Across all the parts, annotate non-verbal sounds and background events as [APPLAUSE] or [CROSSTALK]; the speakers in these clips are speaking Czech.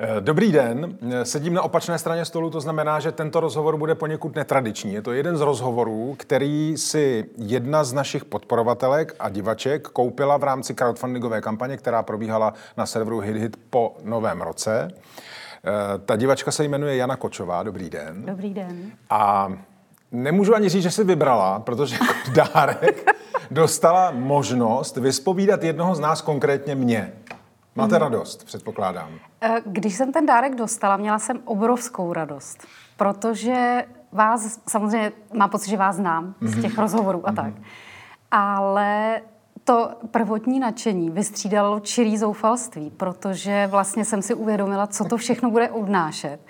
Eh, dobrý den, sedím na opačné straně stolu, to znamená, že tento rozhovor bude poněkud netradiční. Je to jeden z rozhovorů, který si jedna z našich podporovatelek a divaček koupila v rámci crowdfundingové kampaně, která probíhala na serveru HitHit po novém roce. Eh, ta divačka se jmenuje Jana Kočová. Dobrý den. Dobrý den. A nemůžu ani říct, že si vybrala, protože jako [LAUGHS] dárek dostala možnost vyspovídat jednoho z nás, konkrétně mě. Máte mm. radost, předpokládám. Eh, když jsem ten dárek dostala, měla jsem obrovskou radost, protože vás, samozřejmě mám pocit, že vás znám z mhm. těch rozhovorů a mm-hmm. tak, ale to prvotní nadšení vystřídalo čirý zoufalství, protože vlastně jsem si uvědomila, co to všechno bude odnášet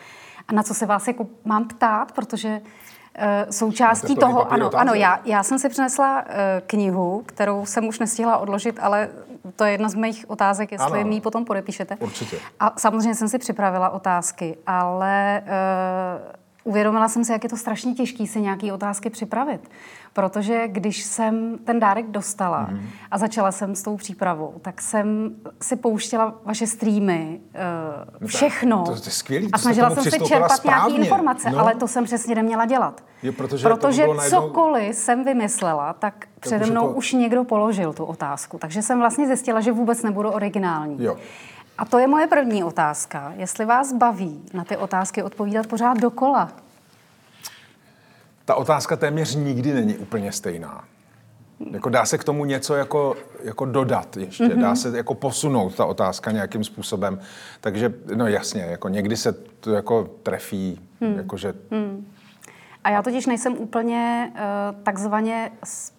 a na co se vás jako mám ptát, protože uh, součástí toho, ano, ano já, já jsem si přinesla uh, knihu, kterou jsem už nestihla odložit, ale to je jedna z mých otázek, jestli ano. mi ji potom podepíšete. Určitě. A samozřejmě jsem si připravila otázky, ale uh, uvědomila jsem si, jak je to strašně těžké si nějaké otázky připravit. Protože když jsem ten dárek dostala mm-hmm. a začala jsem s tou přípravou, tak jsem si pouštěla vaše streamy, uh, všechno. To, to je skvělý, a snažila jsem se čerpat nějaké informace, no. ale to jsem přesně neměla dělat. Je, protože protože najednou... cokoliv jsem vymyslela, tak přede mnou to... už někdo položil tu otázku. Takže jsem vlastně zjistila, že vůbec nebudu originální. Jo. A to je moje první otázka. Jestli vás baví na ty otázky odpovídat pořád dokola ta otázka téměř nikdy není úplně stejná. Jako dá se k tomu něco jako, jako dodat ještě, mm-hmm. dá se jako posunout ta otázka nějakým způsobem. Takže no jasně, jako někdy se to jako trefí, mm. jakože... Mm. A já totiž nejsem úplně uh, takzvaně,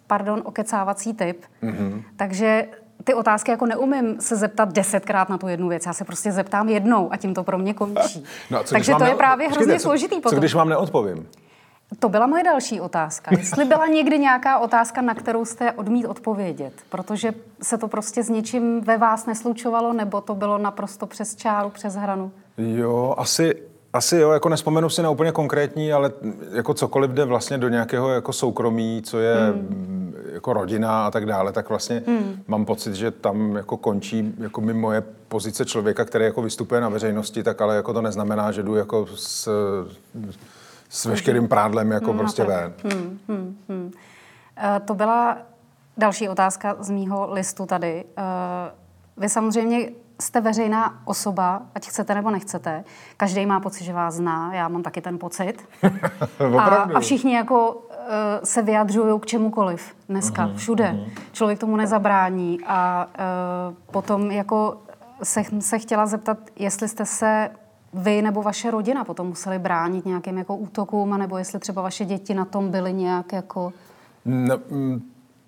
pardon, okecávací typ, mm-hmm. takže ty otázky jako neumím se zeptat desetkrát na tu jednu věc. Já se prostě zeptám jednou a tím to pro mě končí. [LAUGHS] No Takže to je právě hrozně co, složitý potom. Co když vám neodpovím? To byla moje další otázka. Jestli byla někdy nějaká otázka, na kterou jste odmít odpovědět, protože se to prostě s něčím ve vás neslučovalo, nebo to bylo naprosto přes čáru, přes hranu? Jo, asi, asi jo, jako nespomenu si na úplně konkrétní, ale jako cokoliv jde vlastně do nějakého jako soukromí, co je hmm. jako rodina a tak dále, tak vlastně hmm. mám pocit, že tam jako končí jako mi moje pozice člověka, který jako vystupuje na veřejnosti, tak ale jako to neznamená, že jdu jako s s veškerým prádlem jako hmm, prostě ven. Hmm, hmm, hmm. Uh, to byla další otázka z mýho listu tady. Uh, vy samozřejmě jste veřejná osoba, ať chcete nebo nechcete. Každý má pocit, že vás zná, já mám taky ten pocit. [LAUGHS] a, a všichni jako uh, se vyjadřují k čemukoliv dneska, uh-huh, všude. Uh-huh. Člověk tomu nezabrání a uh, potom jako se, se chtěla zeptat, jestli jste se vy nebo vaše rodina potom museli bránit nějakým jako útokům, nebo jestli třeba vaše děti na tom byly nějak jako... No,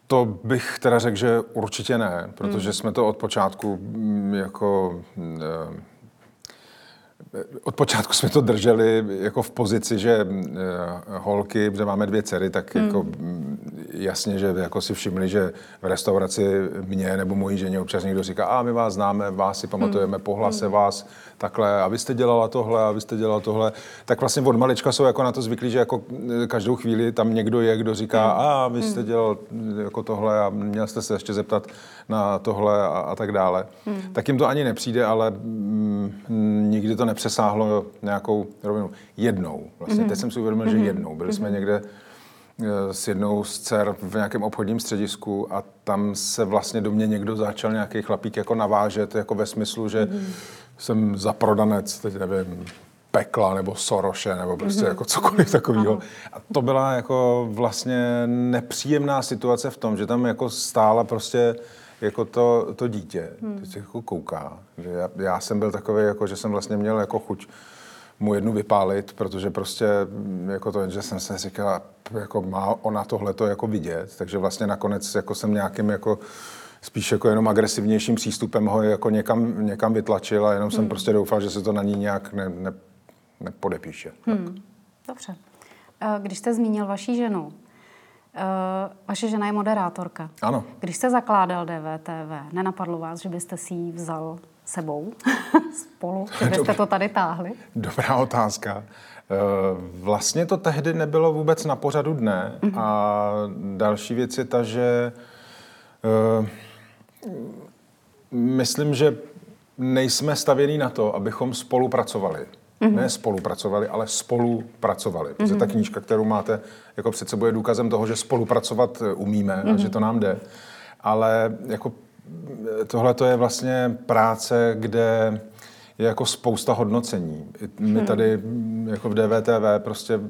to bych teda řekl, že určitě ne, protože hmm. jsme to od počátku mm, jako eh, od počátku jsme to drželi jako v pozici, že uh, holky, protože máme dvě dcery, tak hmm. jako mm, jasně, že jako si všimli, že v restauraci mě nebo mojí ženě občas někdo říká, a my vás známe, vás si pamatujeme, hmm. pohlase hmm. vás takhle, a vy jste dělala tohle, a vy jste dělala tohle. Tak vlastně od malička jsou jako na to zvyklí, že jako eh, každou chvíli tam někdo je, kdo říká, hmm. a vy jste hmm. dělal jako tohle a měl jste se ještě zeptat na tohle a, a tak dále. Hmm. Tak jim to ani nepřijde, ale mm, nikdy to nepřesáhlo nějakou rovinu. Jednou vlastně. Hmm. Teď jsem si uvědomil, hmm. že jednou. Byli hmm. jsme někde eh, s jednou z dcer v nějakém obchodním středisku a tam se vlastně do mě někdo začal nějaký chlapík jako navážet, jako ve smyslu, že mm. jsem zaprodanec, teď nevím, pekla nebo Soroše nebo prostě mm-hmm. jako cokoliv takového. A to byla jako vlastně nepříjemná situace v tom, že tam jako stála prostě jako to, to dítě, hmm. teď jako kouká. Že já, já, jsem byl takový, jako, že jsem vlastně měl jako chuť mu jednu vypálit, protože prostě mm, jako to, že jsem se říkal, jako má ona tohle to jako vidět, takže vlastně nakonec jako jsem nějakým jako spíš jako jenom agresivnějším přístupem ho jako někam, někam vytlačil a jenom hmm. jsem prostě doufal, že se to na ní nějak ne, ne, nepodepíše. Hmm. Dobře. Když jste zmínil vaší ženu, Uh, vaše žena je moderátorka. Ano. Když jste zakládal DVTV, nenapadlo vás, že byste si ji vzal sebou [LAUGHS] spolu, [LAUGHS] že byste to tady táhli? Dobrá otázka. Uh, vlastně to tehdy nebylo vůbec na pořadu dne uh-huh. a další věc je ta, že uh, myslím, že nejsme stavění na to, abychom spolupracovali. Mm-hmm. Ne spolupracovali, ale spolupracovali. Protože mm-hmm. ta knížka, kterou máte jako před sebou, je důkazem toho, že spolupracovat eh, umíme mm-hmm. a že to nám jde. Ale jako tohle to je vlastně práce, kde je jako spousta hodnocení. My hmm. tady jako v DVTV prostě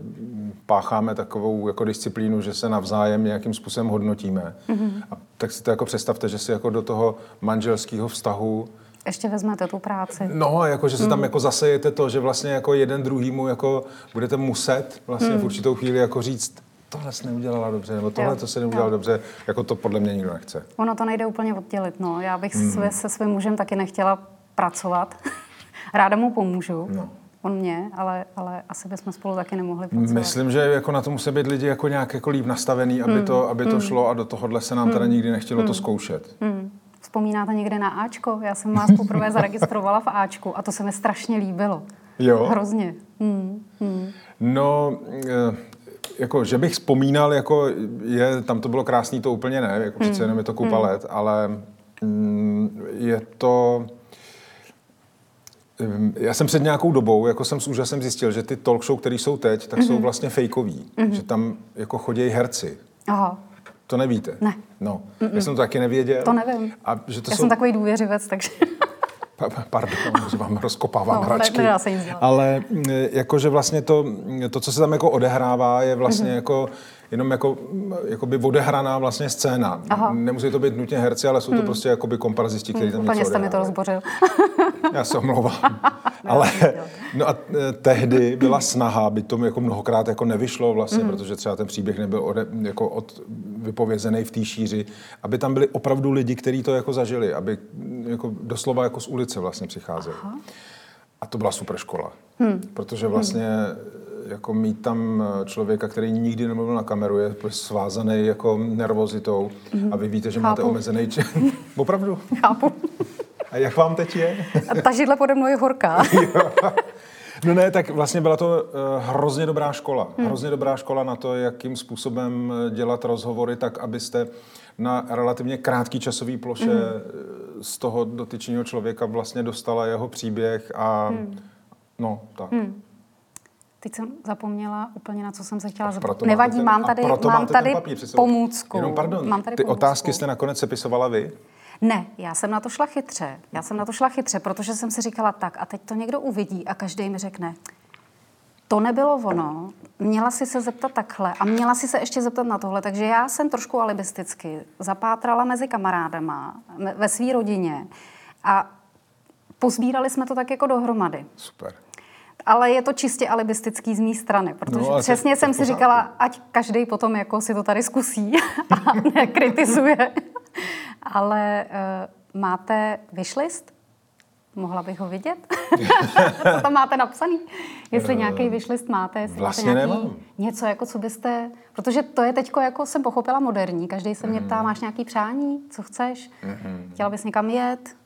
pácháme takovou jako disciplínu, že se navzájem nějakým způsobem hodnotíme. Mm-hmm. A tak si to jako představte, že si jako do toho manželského vztahu ještě vezmete tu práci. No, jako, že se tam mm. jako zasejete to, že vlastně jako jeden druhýmu jako budete muset vlastně mm. v určitou chvíli jako říct, tohle jsi neudělala dobře, nebo tohle jo. to se neudělalo jo. dobře, jako to podle mě nikdo nechce. Ono to nejde úplně oddělit, no. Já bych mm. se, se svým mužem taky nechtěla pracovat. [LAUGHS] Ráda mu pomůžu. No on mě, ale, ale asi bychom spolu taky nemohli pracovat. Myslím, že jako na to musí být lidi jako nějak jako líp nastavený, aby, mm. to, aby to mm. šlo a do tohohle se nám mm. teda nikdy nechtělo mm. to zkoušet. Mm. Vzpomínáte někde na Ačko? Já jsem vás poprvé [LAUGHS] zaregistrovala v Ačku a to se mi strašně líbilo. Jo? Hrozně. Mm. Mm. No, eh, jako, že bych vzpomínal, jako je, tam to bylo krásný, to úplně ne, jako přece mm. jenom je to kupa mm. let, ale mm, je to Ehm, já jsem před nějakou dobou, jako jsem s úžasem zjistil, že ty talk show, které jsou teď, tak mm-hmm. jsou mhm. vlastně fejkový. Mm-hmm. Že tam jako chodí herci. Aha. To nevíte? Ne. No, Mm-mm. já jsem to taky nevěděl. To nevím. A že to já jsou... jsem takový důvěřivec, takže... Pardon, že vám rozkopávám no, hračky. Ne, se Ale jakože vlastně to, to, co se tam jako odehrává, je vlastně mm-hmm. jako jenom jako, jakoby odehraná vlastně scéna. Aha. Nemusí to být nutně herci, ale jsou to hmm. prostě jakoby komparzisti, kteří tam hmm, něco jste mi to rozbořil. [LAUGHS] Já se omlouvám. [LAUGHS] ale no a e, tehdy byla snaha, aby tomu jako mnohokrát jako nevyšlo vlastně, hmm. protože třeba ten příběh nebyl ode, jako od, vypovězený v té šíři, aby tam byli opravdu lidi, kteří to jako zažili, aby jako doslova jako z ulice vlastně přicházeli. Aha. A to byla super škola, hmm. protože vlastně hmm jako mít tam eh, člověka, který nikdy nemluvil na kameru, je svázaný jako nervozitou mm-hmm. a vy víte, že Chápu. máte omezený čas. [LAUGHS] Opravdu? Chápu. A jak vám teď je? Ta židle pode mnou je horká. [LAUGHS] No ne, tak vlastně byla to uh, hrozně dobrá škola. Hmm. Hrozně dobrá škola na to, jakým způsobem eh, dělat rozhovory tak, abyste na relativně krátký časový ploše hmm. z toho dotyčného člověka vlastně dostala jeho příběh a hmm. no tak. Hmm. Teď jsem zapomněla úplně, na co jsem se chtěla zeptat. Nevadí, ten, mám tady, mám tady pomůcku. Jenom pardon, mám tady ty pomůcku. otázky jste nakonec sepisovala vy? Ne, já jsem na to šla chytře. Já jsem na to šla chytře, protože jsem si říkala tak a teď to někdo uvidí a každý mi řekne, to nebylo ono, měla si se zeptat takhle a měla si se ještě zeptat na tohle. Takže já jsem trošku alibisticky zapátrala mezi kamarádama ve své rodině a pozbírali jsme to tak jako dohromady. Super ale je to čistě alibistický z mé strany, protože no, přesně jsem si říkala, ať každý potom jako si to tady zkusí [LAUGHS] a nekritizuje. Ale uh, máte wishlist? Mohla bych ho vidět? [LAUGHS] co tam máte napsaný? Jestli nějaký wishlist máte, jestli vlastně máte nějaký, nemám. něco, jako co byste... Protože to je teď, jako jsem pochopila, moderní. Každý se mě ptá, mhm. máš nějaký přání? Co chceš? Mm-hmm. Chtěla bys někam jet?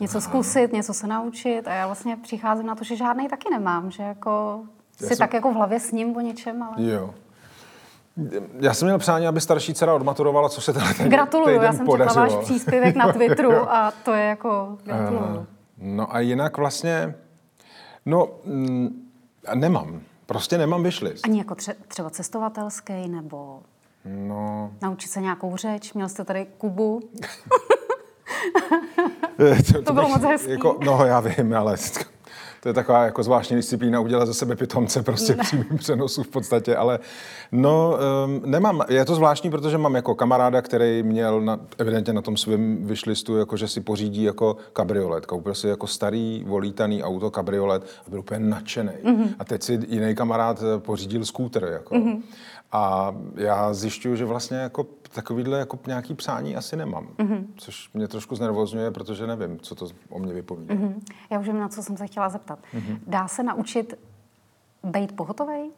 něco zkusit, něco se naučit a já vlastně přicházím na to, že žádný taky nemám, že jako já si jsem... tak jako v hlavě s ním o něčem, ale... Jo. Já jsem měl přání, aby starší dcera odmaturovala, co se tenhle ten Gratuluju, já jsem podařilo. četla váš příspěvek na Twitteru [LAUGHS] a to je jako gratuluju. Uh, no a jinak vlastně, no mm, nemám, prostě nemám vyšlist. Ani jako tře- třeba cestovatelský nebo no. naučit se nějakou řeč, měl jste tady Kubu. to, [LAUGHS] to, to bylo moc hezký. Jako, no, já vím, ale [LAUGHS] to je taková jako zvláštní disciplína udělat ze sebe pitomce prostě v přímém přenosu v podstatě, ale no um, nemám, je to zvláštní, protože mám jako kamaráda, který měl na, evidentně na tom svém vyšlistu, jako že si pořídí jako kabriolet, koupil si jako starý volítaný auto kabriolet a byl úplně nadšený. Mm-hmm. A teď si jiný kamarád pořídil skúter, jako. Mm-hmm. A já zjišťuju, že vlastně jako takovýhle jako nějaký přání asi nemám, mm-hmm. což mě trošku znervozňuje, protože nevím, co to o mě vypovídá. Mm-hmm. Já už vím, na co jsem se chtěla zeptat. Mm-hmm. Dá se naučit být pohotovej?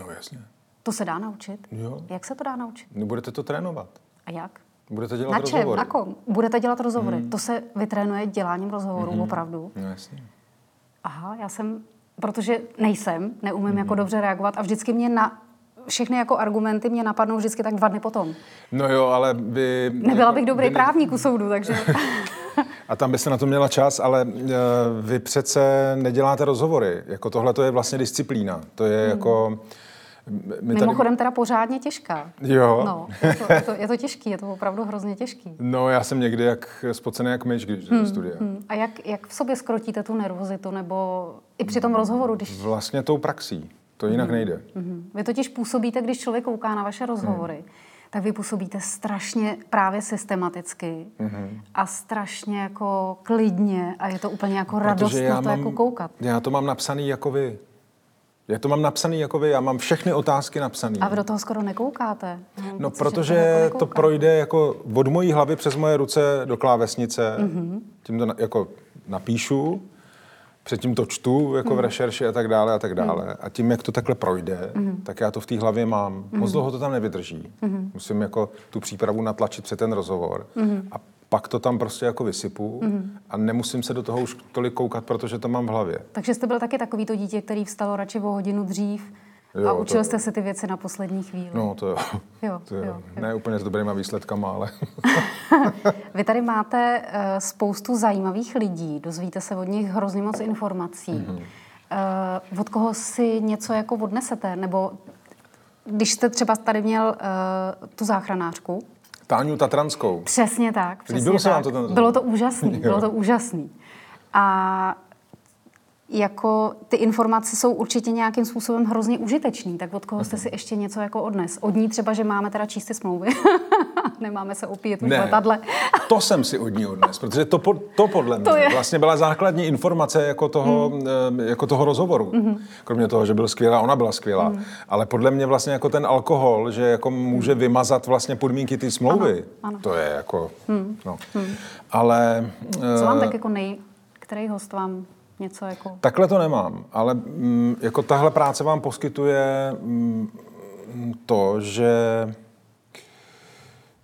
No jasně. To se dá naučit? Jo. Jak se to dá naučit? No, budete to trénovat. A jak? Budete dělat na čem? rozhovory. Na kom? Budete dělat rozhovory. Mm. To se vytrénuje děláním rozhovorů, mm. opravdu? No jasně. Aha, já jsem, protože nejsem, neumím mm. jako dobře reagovat a vždycky mě na všechny jako argumenty mě napadnou vždycky tak dva dny potom. No jo, ale by... Nebyla bych dobrý by... právník u soudu, takže... [LAUGHS] A tam byste na to měla čas, ale uh, vy přece neděláte rozhovory. Jako tohle to je vlastně disciplína. To je hmm. jako... My Mimochodem tady... teda pořádně těžká. Jo. No, je to, je, to, je to těžký, je to opravdu hrozně těžký. [LAUGHS] No, já jsem někdy jak spocený jak myš, když hmm, studie. Hmm. A jak, jak v sobě skrotíte tu nervozitu, nebo i při tom rozhovoru? Když... Vlastně tou praxí. To jinak hmm. nejde. Hmm. Vy totiž působíte, když člověk kouká na vaše rozhovory, hmm. tak vy působíte strašně právě systematicky hmm. a strašně jako klidně a je to úplně jako radost na to mám, jako koukat. Já to mám napsaný jako vy. Já to mám napsaný jako vy, já mám všechny otázky napsané. A vy do toho skoro nekoukáte? No, no protože to projde jako od mojí hlavy přes moje ruce do klávesnice, mm-hmm. tím to na, jako napíšu, předtím to čtu jako mm. v rešerši a tak dále a tak dále. Mm. A tím, jak to takhle projde, mm. tak já to v té hlavě mám. Mm. Moc dlouho to tam nevydrží. Mm. Musím jako tu přípravu natlačit před ten rozhovor. Mm. A pak to tam prostě jako vysypu mm-hmm. a nemusím se do toho už tolik koukat, protože to mám v hlavě. Takže jste byl taky takový to dítě, který vstalo radši o hodinu dřív jo, a učil to... jste se ty věci na poslední chvíli. No, to jo. jo, to jo. jo. Ne úplně s dobrýma výsledkama, ale... [LAUGHS] Vy tady máte uh, spoustu zajímavých lidí, dozvíte se od nich hrozně moc informací. Mm-hmm. Uh, od koho si něco jako odnesete? Nebo když jste třeba tady měl uh, tu záchranářku, Táňu Tatranskou. Přesně tak. Přesně Líbilo tak. se vám to ten... Bylo to úžasný, [LAUGHS] bylo to úžasný. A jako ty informace jsou určitě nějakým způsobem hrozně užitečný, tak od koho jste si ještě něco jako odnes? Od ní třeba, že máme teda číst smlouvy, [LAUGHS] nemáme se už ne, letadle. to jsem si od ní odnes, protože to, to podle mě to je. vlastně byla základní informace jako toho, mm. jako toho rozhovoru. Mm. Kromě toho, že byl skvělá, ona byla skvělá. Mm. Ale podle mě vlastně jako ten alkohol, že jako může mm. vymazat vlastně podmínky ty smlouvy, ano, ano. to je jako, mm. no. Mm. Ale... Co vám tak jako nej... Který host vám něco jako... Takhle to nemám, ale mm, jako tahle práce vám poskytuje mm, to, že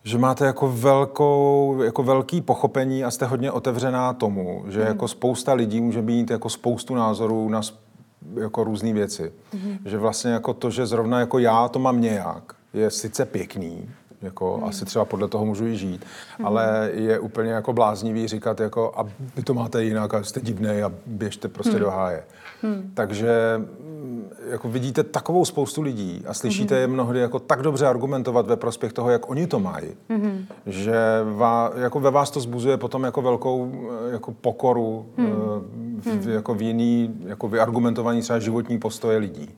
že máte jako, velkou, jako velký pochopení a jste hodně otevřená tomu, že mm. jako spousta lidí může mít jako spoustu názorů na jako různé věci. Mm. Že vlastně jako to, že zrovna jako já to mám nějak, je sice pěkný, jako hmm. asi třeba podle toho můžu i žít, hmm. ale je úplně jako bláznivý říkat jako a vy to máte jinak a jste divný a běžte prostě hmm. do háje. Hmm. Takže mm, jako vidíte takovou spoustu lidí a slyšíte hmm. je mnohdy jako tak dobře argumentovat ve prospěch toho, jak oni to mají, hmm. že vá, jako ve vás to zbuzuje potom jako velkou eh, jako pokoru hmm. v, hmm. jako v jiný jako vyargumentovaní třeba životní postoje lidí.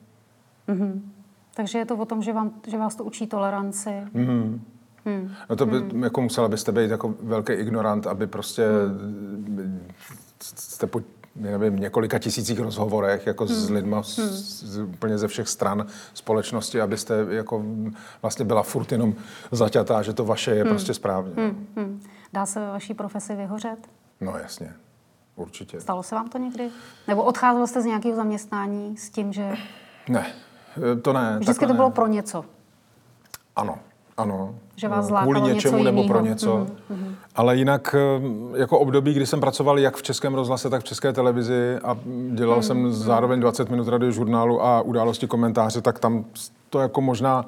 Hmm. Takže je to o tom, že, vám, že vás to učí toleranci. Mm. Hmm. No to by, hmm. jako musela byste být jako velký ignorant, aby prostě hmm. jste po nevím, několika tisících rozhovorech jako hmm. s lidmi z, hmm. z, úplně ze všech stran společnosti, abyste jako vlastně byla furt jenom zaťatá, že to vaše je hmm. prostě správně. Hmm. Hmm. Dá se ve vaší profesi vyhořet? No jasně, určitě. Stalo se vám to někdy? Nebo odcházel jste z nějakého zaměstnání s tím, že... Ne, to ne. Vždycky to bylo pro něco. Ano, ano. Že vás zlákalo Kvůli něčemu něco nebo pro něco. Mm-hmm. Ale jinak eh, jako období, kdy jsem pracoval jak v Českém rozhlase, tak v České televizi a dělal mm-hmm. jsem zároveň 20 minut radiožurnálu a události komentáře, tak tam to jako možná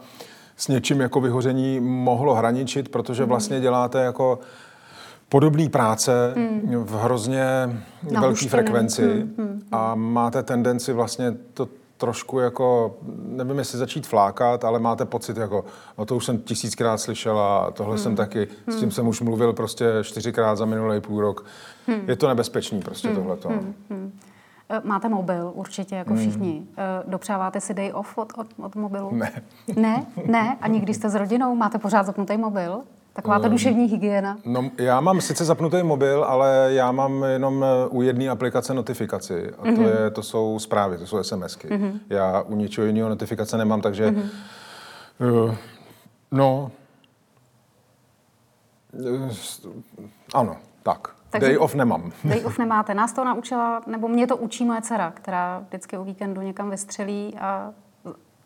s něčím jako vyhoření mohlo hraničit, protože mm-hmm. vlastně děláte jako podobné práce mm. v hrozně velké frekvenci mm, mm, a máte tendenci vlastně to trošku jako, nevím, jestli začít flákat, ale máte pocit jako, no to už jsem tisíckrát slyšela, tohle hmm. jsem taky, hmm. s tím jsem už mluvil prostě čtyřikrát za minulý půl rok. Hmm. Je to nebezpečný prostě hmm. tohleto. Hmm. Hmm. Eh, máte mobil určitě, jako hmm. všichni. Eh, dopřáváte si day off od, od, od mobilu? Ne. Ne? Ne? Ani když jste s rodinou, máte pořád zapnutý mobil? Taková ta duševní hygiena. No, já mám sice zapnutý mobil, ale já mám jenom eh, u jedné aplikace notifikaci. A to, mm-hmm. je, to jsou zprávy, to jsou SMSky. Mm-hmm. Já u ničeho jiného notifikace nemám, takže... Mm-hmm. Uh, no... Uh, ano, tak. Takže day off nemám. Day off [LAUGHS] nemáte. Nás to naučila, nebo mě to učí moje dcera, která vždycky o víkendu někam vystřelí a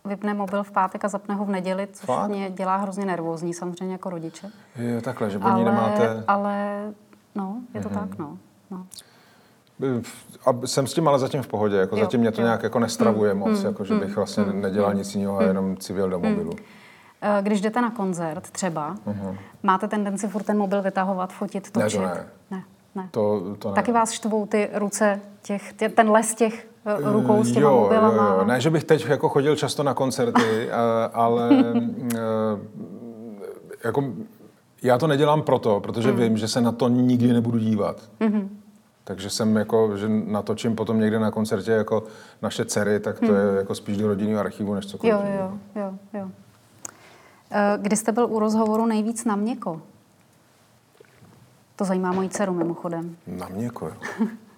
vypne mobil v pátek a zapne ho v neděli, což Fakt? mě dělá hrozně nervózní, samozřejmě jako rodiče. Je takhle, že po ní nemáte... Ale, no, je to mm-hmm. tak, no. no. A jsem s tím ale zatím v pohodě, jako jo, zatím mě to jo. nějak jako nestravuje mm, moc, mm, jako že bych vlastně mm, nedělal mm, nic jiného a jenom civil do mm. mobilu. Eh, když jdete na koncert třeba, uh-huh. máte tendenci furt ten mobil vytahovat, fotit, točit? Ne, to ne. ne. ne. To, to ne. Taky vás štvou ty ruce, těch, tě, ten les těch rukou s těma jo, mobilama. Jo, jo. Ne, že bych teď jako chodil často na koncerty, a- ale [LAUGHS] eh, jako, já to nedělám proto, protože vím, že se na to nikdy nebudu dívat. Takže jsem jako, že natočím potom někde na koncertě jako naše dcery, tak to je jako spíš do rodinného archivu, než cokoliv. Jo, jo, jo, jo. Eh, Kdy jste byl u rozhovoru nejvíc na měko? To zajímá moji dceru mimochodem. Na měko, jo. [LAUGHS]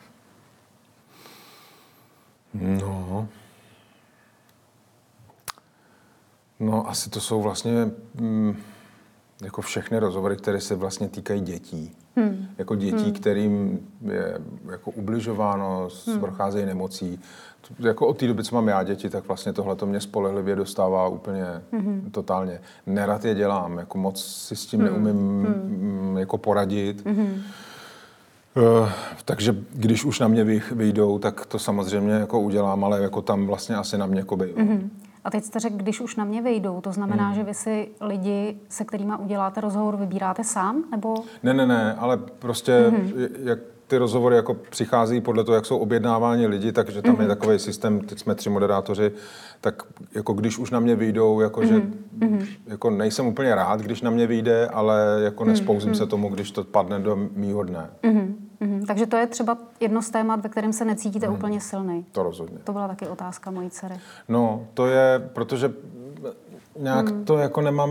No. No, asi to jsou vlastně mm, jako všechny rozhovory, které se vlastně týkají dětí. Hmm. Jako dětí, hmm. kterým je jako ubližováno, hmm. procházejí nemocí. Jako od té doby, co mám já děti, tak vlastně tohle to mě spolehlivě dostává úplně hmm. totálně. Nerad je dělám, jako moc si s tím hmm. neumím hmm. jako poradit. Hmm. Uh, takže když už na mě vy- vyjdou, tak to samozřejmě jako udělám, ale jako tam vlastně asi na mě koby. Mm-hmm. A teď jste řekl, když už na mě vejdou, to znamená, Hmm. že vy si lidi, se kterými uděláte rozhovor, vybíráte sám? Nebo Ne, ne, ne, ale prostě mm-hmm. jak ty rozhovory jako přichází podle toho, jak jsou objednáváni lidi, takže tam mm-hmm. je takový systém, teď jsme tři moderátoři, tak jako když už na mě vyjdou, jako že mm-hmm. jako nejsem úplně rád, když na mě vyjde, ale jako nespouzím mm-hmm. se tomu, když to padne do mýho dne. Mm-hmm. Mhm, takže to je třeba jedno z témat, ve kterém se necítíte úplně silný. To rozhodně. To byla taky otázka mojí dcery. No, to je, protože nějak hmm. to jako nemám,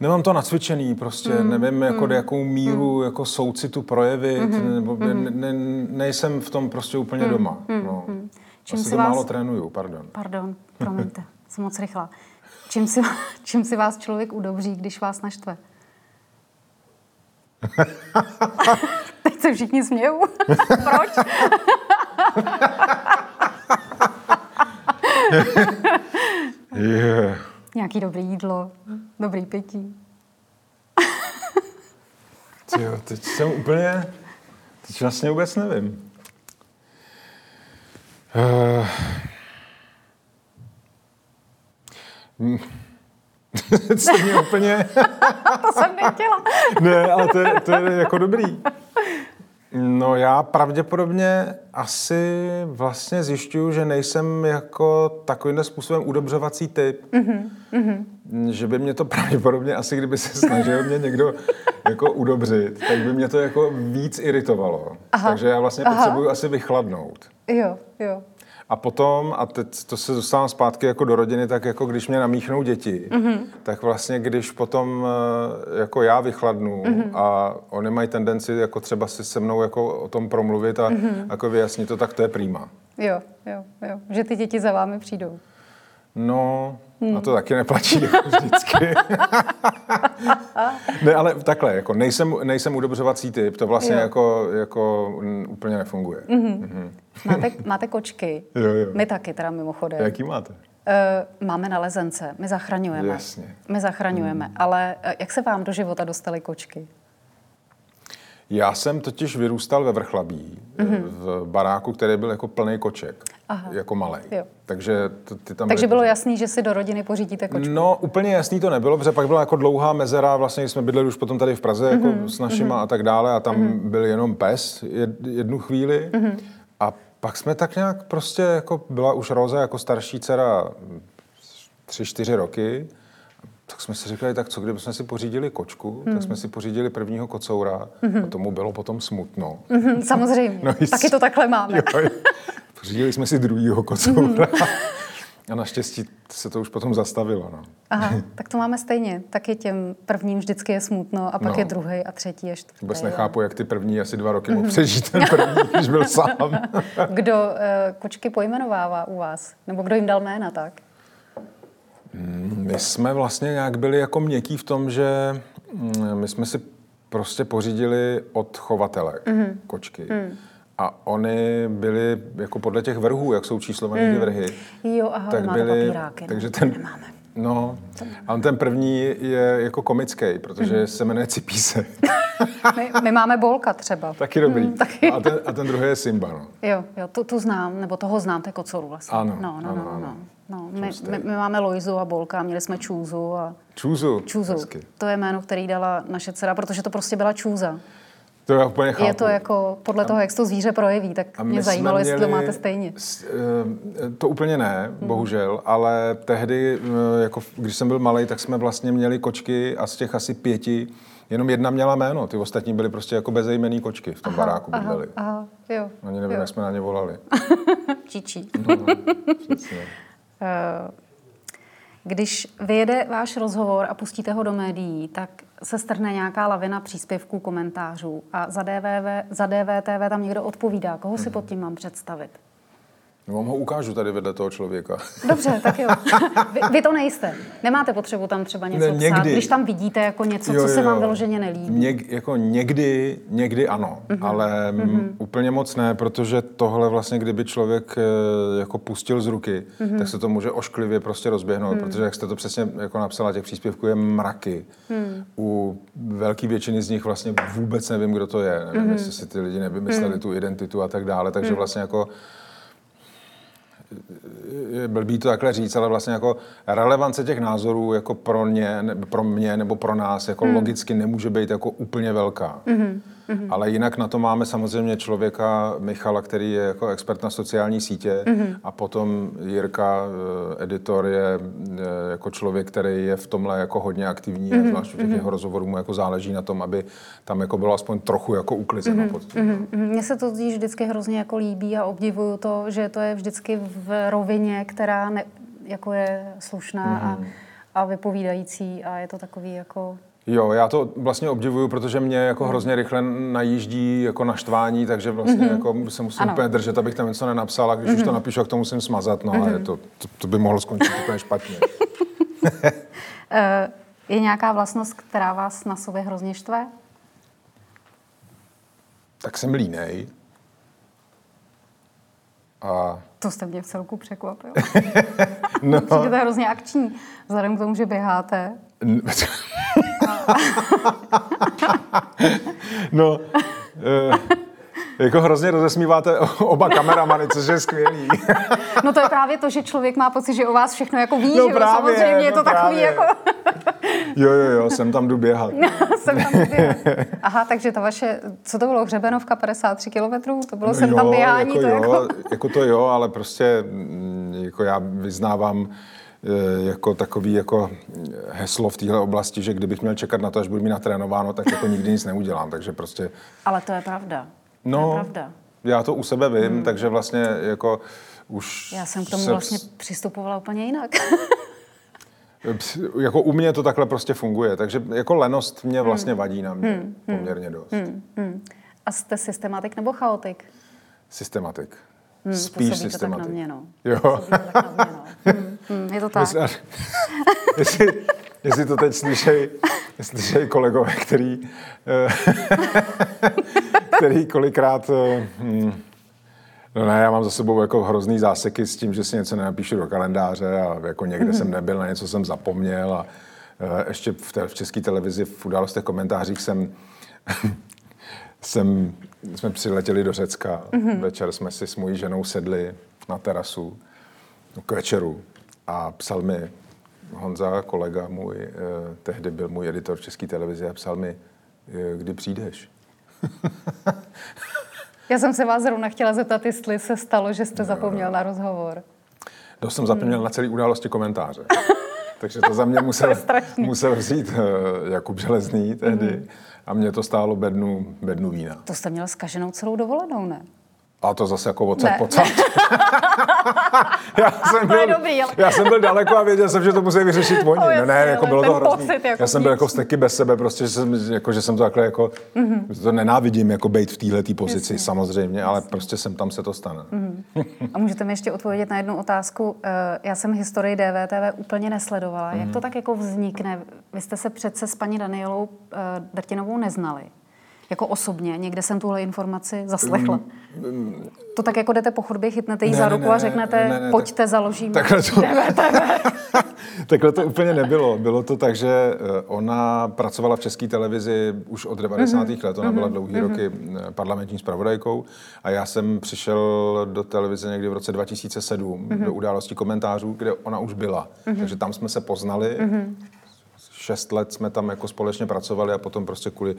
nemám to nacvičený prostě, hmm. nevím jako do jakou míru hmm. jako soucitu projevit, hmm. nebo ne, ne, nejsem v tom prostě úplně hmm. doma. No. Čím Čím si to vás- málo trénuju, pardon. Pardon, [LAUGHS] promiňte, jsem moc rychlá. Čím si, [LAUGHS] čím si vás člověk udobří, když vás naštve? [LAUGHS] Se všichni smějou. [LAUGHS] Proč? Yeah. Nějaký dobrý jídlo, dobrý pití. Jo, teď jsem úplně, teď vlastně vůbec nevím. Uh, se mě úplně... [LAUGHS] To jsem nechtěla. Ne, ale to je, to je jako dobrý. No já pravděpodobně asi vlastně zjišťuju, že nejsem jako takovýmhle způsobem udobřovací typ. Mm-hmm. Že by mě to pravděpodobně asi, kdyby se snažil mě někdo jako udobřit, tak by mě to jako víc iritovalo. Aha. Takže já vlastně Aha. potřebuju asi vychladnout. Jo, jo. A potom, a teď to se dostávám zpátky jako do rodiny, tak jako když mě namíchnou děti, mm-hmm. tak vlastně když potom eh, jako já vychladnu mm-hmm. a oni mají tendenci jako třeba si se mnou jako o tom promluvit a mm-hmm. jako vyjasnit to, tak to je prýma. Jo, jo, jo. Že ty děti za vámi přijdou. No, a to taky neplatí jako vždycky. [LAUGHS] ne, ale takhle, jako nejsem, nejsem udobřovací typ, to vlastně Jo. jako, jako mm, úplně nefunguje. Mm-hmm. Máte, máte kočky? [LAUGHS] Jo, jo. My taky teda mimochodem. Jaký máte? Eh, Máme nalezence, my zachraňujeme. Jasně. My zachraňujeme, ale eh, jak se vám do života dostaly kočky? Já jsem totiž vyrůstal ve Vrchlabí, mm-hmm. v baráku, který byl jako plný koček, Aha. jako malý. Takže ty tam Takže bylo jasný, že si do rodiny pořídíte kočku. No, úplně jasný to nebylo, protože pak byla jako dlouhá mezera, vlastně jsme bydleli už potom tady v Praze jako Mhm, s našima a tak dále a tam byl jenom pes jed, jednu chvíli Mhm. a pak jsme tak nějak prostě, jako byla už Roza jako starší dcera tři, čtyři roky, tak jsme si říkali, tak co kdybychom si pořídili kočku, Mhm. tak jsme si pořídili prvního kocoura a tomu bylo potom smutno. Mhm, Samozřejmě, [LAUGHS] No, taky to takhle máme. Jo, jo. Pořídili jsme si druhýho kocoura. [LAUGHS] A naštěstí se to už potom zastavilo. No. Aha, [LAUGHS] tak to máme stejně. Taky těm prvním vždycky je smutno a pak No. je druhý a třetí je čtvrtý. Vůbec nechápu, jak ty první asi dva roky mohl přežít ten první, [LAUGHS] když byl sám. Kdo eh, kočky pojmenovává u vás? Nebo kdo jim dal jména tak? My jsme vlastně nějak byli jako měkký v tom, že mm, my jsme si prostě pořídili od chovatele mm-hmm. kočky. Mm. A oni byli jako podle těch vrhů, jak jsou číslované mm. ty vrhy. Jo, aha, tak byli, papíráky. no. takže ten, Nemáme. No, a on ten první je jako komický, protože mm. se jmenuje Cipíse. [LAUGHS] My, my máme Bolka třeba. taky dobrý. Hmm, taky. A, ten, a ten druhý je Simba, no. Jo, jo, tu, tu znám, nebo toho znám, to je kocour vlastně. Ano, no, no, ano, no, ano. no, no. My, my, my, máme Loizu a Bolka, měli jsme Čůzu a Čůzu. Čůzu. Hezky. To je jméno, který dala naše dcera, protože to prostě byla Čůza. To já úplně chápu. Je to jako podle toho, jak se to zvíře projeví, tak A mě zajímalo, jestli to máte stejně. eh, To úplně ne, Hmm. bohužel, ale tehdy, eh, jako když jsem byl malý, tak jsme vlastně měli kočky a z těch asi pěti jenom jedna měla jméno. Ty ostatní byly prostě jako bezejmený kočky v tom baráku aha, bydleli. aha, jo. Ani nevím, jo. jak jsme na ně volali. [LAUGHS] Číčí. No, no, přesně. Když vyjede váš rozhovor a pustíte ho do médií, tak se strhne nějaká lavina příspěvků, komentářů a za, DVV, za DVTV tam někdo odpovídá. Koho Mhm. si pod tím mám představit? No, vám ho ukážu tady vedle toho člověka. [LAUGHS] Dobře, tak jo. Vy, vy to nejste. Nemáte potřebu tam třeba něco Ne, psát, někdy. když tam vidíte jako něco, Jo, co se jo, vám vyloženě nelíbí. Něk, jako někdy, někdy ano, Mhm. mm-hmm. ale mm-hmm. úplně moc ne, protože tohle vlastně, kdyby člověk eh, jako pustil z ruky, Mhm. mm-hmm. tak se to může ošklivě prostě rozběhnout, mm. protože jak jste to přesně jako napsala, těch příspěvků je mraky. Mm. U velké většiny z nich vlastně vůbec nevím, kdo to je. Nevím, mm-hmm. jestli si ty lidi nevymysleli mm. tu identitu a tak dále, takže mm. vlastně jako je blbý to takhle říct, ale vlastně jako relevance těch názorů jako pro, ně, pro mě nebo pro nás jako hmm. logicky nemůže být jako úplně velká. Hmm. Ale jinak na to máme samozřejmě člověka Michala, který je jako expert na sociální sítě hmm. a potom Jirka, eh, editor, je eh, jako člověk, který je v tomhle jako hodně aktivní hmm. a zvlášť u těch jeho rozhovorů mu jako záleží na tom, aby tam jako bylo aspoň trochu jako uklizeno hmm. pod tím. Mhm, mhm. Mně se to vždycky hrozně jako líbí a obdivuju to, že to je vždycky v rovině, která ne, jako je slušná a, Mhm. a vypovídající a je to takový jako... Jo, já to vlastně obdivuju, protože mě jako hrozně rychle najíždí jako naštvání, takže vlastně mm-hmm. jako se musím Ano. úplně držet, abych tam něco nenapsal a když mm-hmm. už to napíšu, tak to musím smazat, no a je to, to, to by mohlo skončit úplně špatně. [LAUGHS] [LAUGHS] Eh, Je nějaká vlastnost, která vás na sobě hrozně štve? tak jsem línej. A To jste mě v celku překvapil. [LAUGHS] no, Přijdete hrozně akční, vzhledem k tomu, že běháte. No, eh, jako hrozně rozesmíváte oba kameramany, což je skvělý. No to je právě to, že člověk má pocit, že o vás všechno jako ví, No že jo? právě, samozřejmě je no to takový právě. jako... Jo, jo, jo, jsem tam jdu běhat. jsem tam běhat. Aha, takže ta vaše, co to bylo, Hřebenovka 53 kilometrů? To bylo No jsem tam běhání, jako to jo, jako... jako to jo, ale prostě mm, jako já vyznávám jako takový jako heslo v téhle oblasti, že kdybych měl čekat na to, až budu mít natrénováno, tak jako nikdy nic neudělám. Takže prostě, Ale to je pravda. To no, je pravda. já to u sebe vím, hmm. takže vlastně jako už... Já jsem k tomu se- vlastně přistupovala úplně jinak. [LAUGHS] Jako u mě to takhle prostě funguje, takže jako lenost mě vlastně vadí na mě poměrně dost. Hmm. A jste systematik nebo chaotik? Systematik. Hmm, Spíš působíte tak na systematik. mě, no. Jo. Působíte tak na mě, no. [LAUGHS] Hmm, hmm, je to tak. Myslím, [LAUGHS] jestli, jestli to teď slyšej, slyšej kolegové, který, eh, [LAUGHS] který kolikrát... eh, hm, No ne, já mám za sebou jako hrozný záseky s tím, že si něco nenapíšu do kalendáře a jako někde jsem nebyl, na něco jsem zapomněl a eh, ještě v, te, v české televizi v událostech komentářích jsem, [LAUGHS] jsem, jsme přiletěli do Řecka. Večer jsme si s mojí ženou sedli na terasu k večeru a psal mi Honza, kolega můj, eh, tehdy byl můj editor v české televizi a psal mi, eh, kdy přijdeš. [LAUGHS] Já jsem se vás zrovna chtěla zeptat, jestli se stalo, že jste zapomněl na rozhovor. To jsem zapomněl na celé události komentáře. [LAUGHS] Takže to za mě musel, musel vzít eh, Jakub Železný tehdy a mě to stálo bednu, bednu vína. To jste měl zkaženou celou dovolenou, ne? A to zase jako odsaď Ne. pocať. [LAUGHS] já, jsem byl, dobrý, ale- já jsem byl daleko a věděl jsem, že to musí vyřešit [LAUGHS] oni. No No, jasně, ne, jako ale bylo to hrozný. pocit jako já jsem byl jako steky bez sebe, prostě, že jsem, jako, že jsem to takhle jako, Mhm. mm-hmm. to nenávidím, jako být v téhle pozici jasně. samozřejmě, ale prostě jsem tam se to stane. Mhm. A můžete mi ještě odpovědět na jednu otázku. Eh, Já jsem historii DVTV úplně nesledovala. Jak to tak jako vznikne? Vy jste se přece s paní Danielou eh, Drtinovou neznali. Jako osobně, někde jsem tuhle informaci zaslechla. To tak jako jdete po chodbě, chytnete jí Ne, za ne, ruku ne, a řeknete, ne, ne, pojďte, založíme Takhle to, [LAUGHS] takhle to úplně nebylo. Bylo to tak, že eh, ona pracovala v české televizi už od 90. Mhm. let. Ona byla dlouhý roky eh, parlamentní zpravodajkou a já jsem přišel do televize někdy v roce 2007 Mhm. do událostí komentářů, kde ona už byla. Takže tam jsme se poznali. Mhm. Šest let jsme tam jako společně pracovali a potom prostě kvůli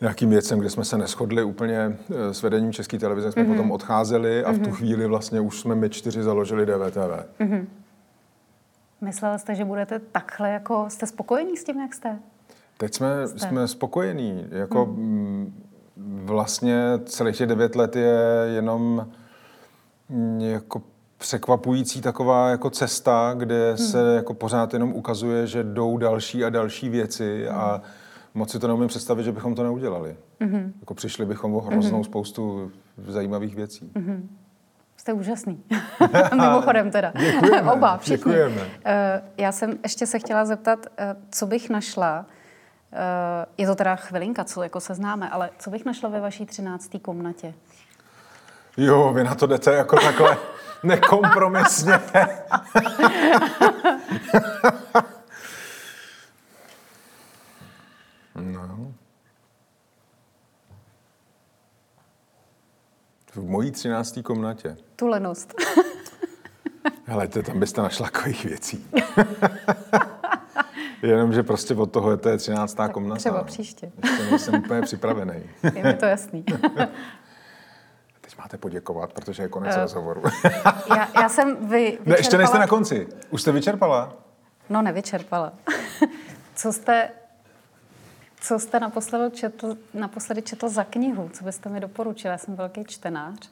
nějakým věcem, kde jsme se neschodli úplně eh, s vedením České televize, jsme mm-hmm. potom odcházeli a v tu chvíli vlastně už jsme my čtyři založili DVTV. Mm-hmm. Myslel jste, že budete takhle, jako jste spokojení s tím, jak jste? Teď jsme, jste. jsme spokojení. Jako hmm. vlastně celých těch devět let je jenom mm, jako překvapující taková jako cesta, kde hmm. se jako pořád jenom ukazuje, že jdou další a další věci hmm. a moc si to neumím představit, že bychom to neudělali. Hmm. Jako přišli bychom o hroznou hmm. spoustu zajímavých věcí. Hmm. Jste úžasný. [LAUGHS] Mimochodem teda. Děkujeme, [LAUGHS] Oba, všichni. Děkujeme. Uh, já jsem ještě se chtěla zeptat, uh, co bych našla, uh, je to teda chvilinka, co jako se známe, ale co bych našla ve vaší třinácté komnatě? Jo, vy na to jdete jako takhle [LAUGHS] nekompromisně. Mojí třinácté komnatě. Tu lenost. [LAUGHS] Hele, tam byste našla takových věcí. [LAUGHS] Jenom, že prostě od toho je to je 13. Tak komnata. Třeba příště. Ještě nejsem úplně připravený. Je mi to jasný. [LAUGHS] Teď máte poděkovat, protože je konec uh, rozhovoru. já, já jsem vy, vyčerpala... Ne, ještě nejste na konci. Už jste vyčerpala? No, nevyčerpala. Co jste co jste naposledy četl, naposledy četl za knihu? Co byste mi doporučil? Já jsem velký čtenář.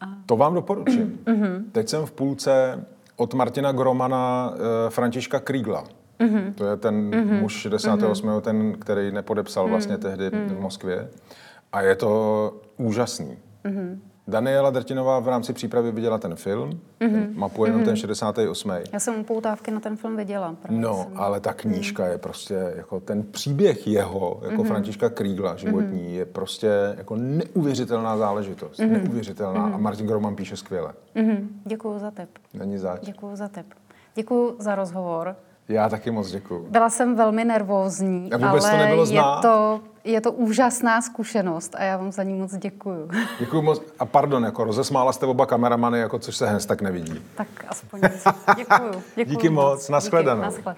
A... To vám doporučím. Mm-hmm. Teď jsem v půlce od Martina Gromana uh, Františka Krígla. Mm-hmm. To je ten mm-hmm. muž 68. Mm-hmm. ten, který nepodepsal vlastně tehdy mm-hmm. v Moskvě. A je to úžasný. Mm-hmm. Daniela Drtinová v rámci přípravy viděla ten film, mm-hmm. mapuje jenom mm-hmm. ten 68. Já jsem upoutávky na ten film viděla. No, jsem... ale ta knížka mm-hmm. je prostě, jako ten příběh jeho, jako mm-hmm. Františka Krígla, životní, mm-hmm. je prostě jako neuvěřitelná záležitost. Mm-hmm. Neuvěřitelná. Mm-hmm. A Martin Groman píše skvěle. Mm-hmm. Děkuju za tip. Není zač. Děkuju za tip. Děkuju za rozhovor. Já taky moc děkuju. Byla jsem velmi nervózní, a vůbec ale to nebylo znát. je to, je to úžasná zkušenost a já vám za ní moc děkuju. [LAUGHS] Děkuju moc. A pardon, jako rozesmála jste oba kameramany, jako což se hned tak nevidí. Tak aspoň [LAUGHS] Děkuju. děkuju Díky moc. Naschledanou. Díky, naschle.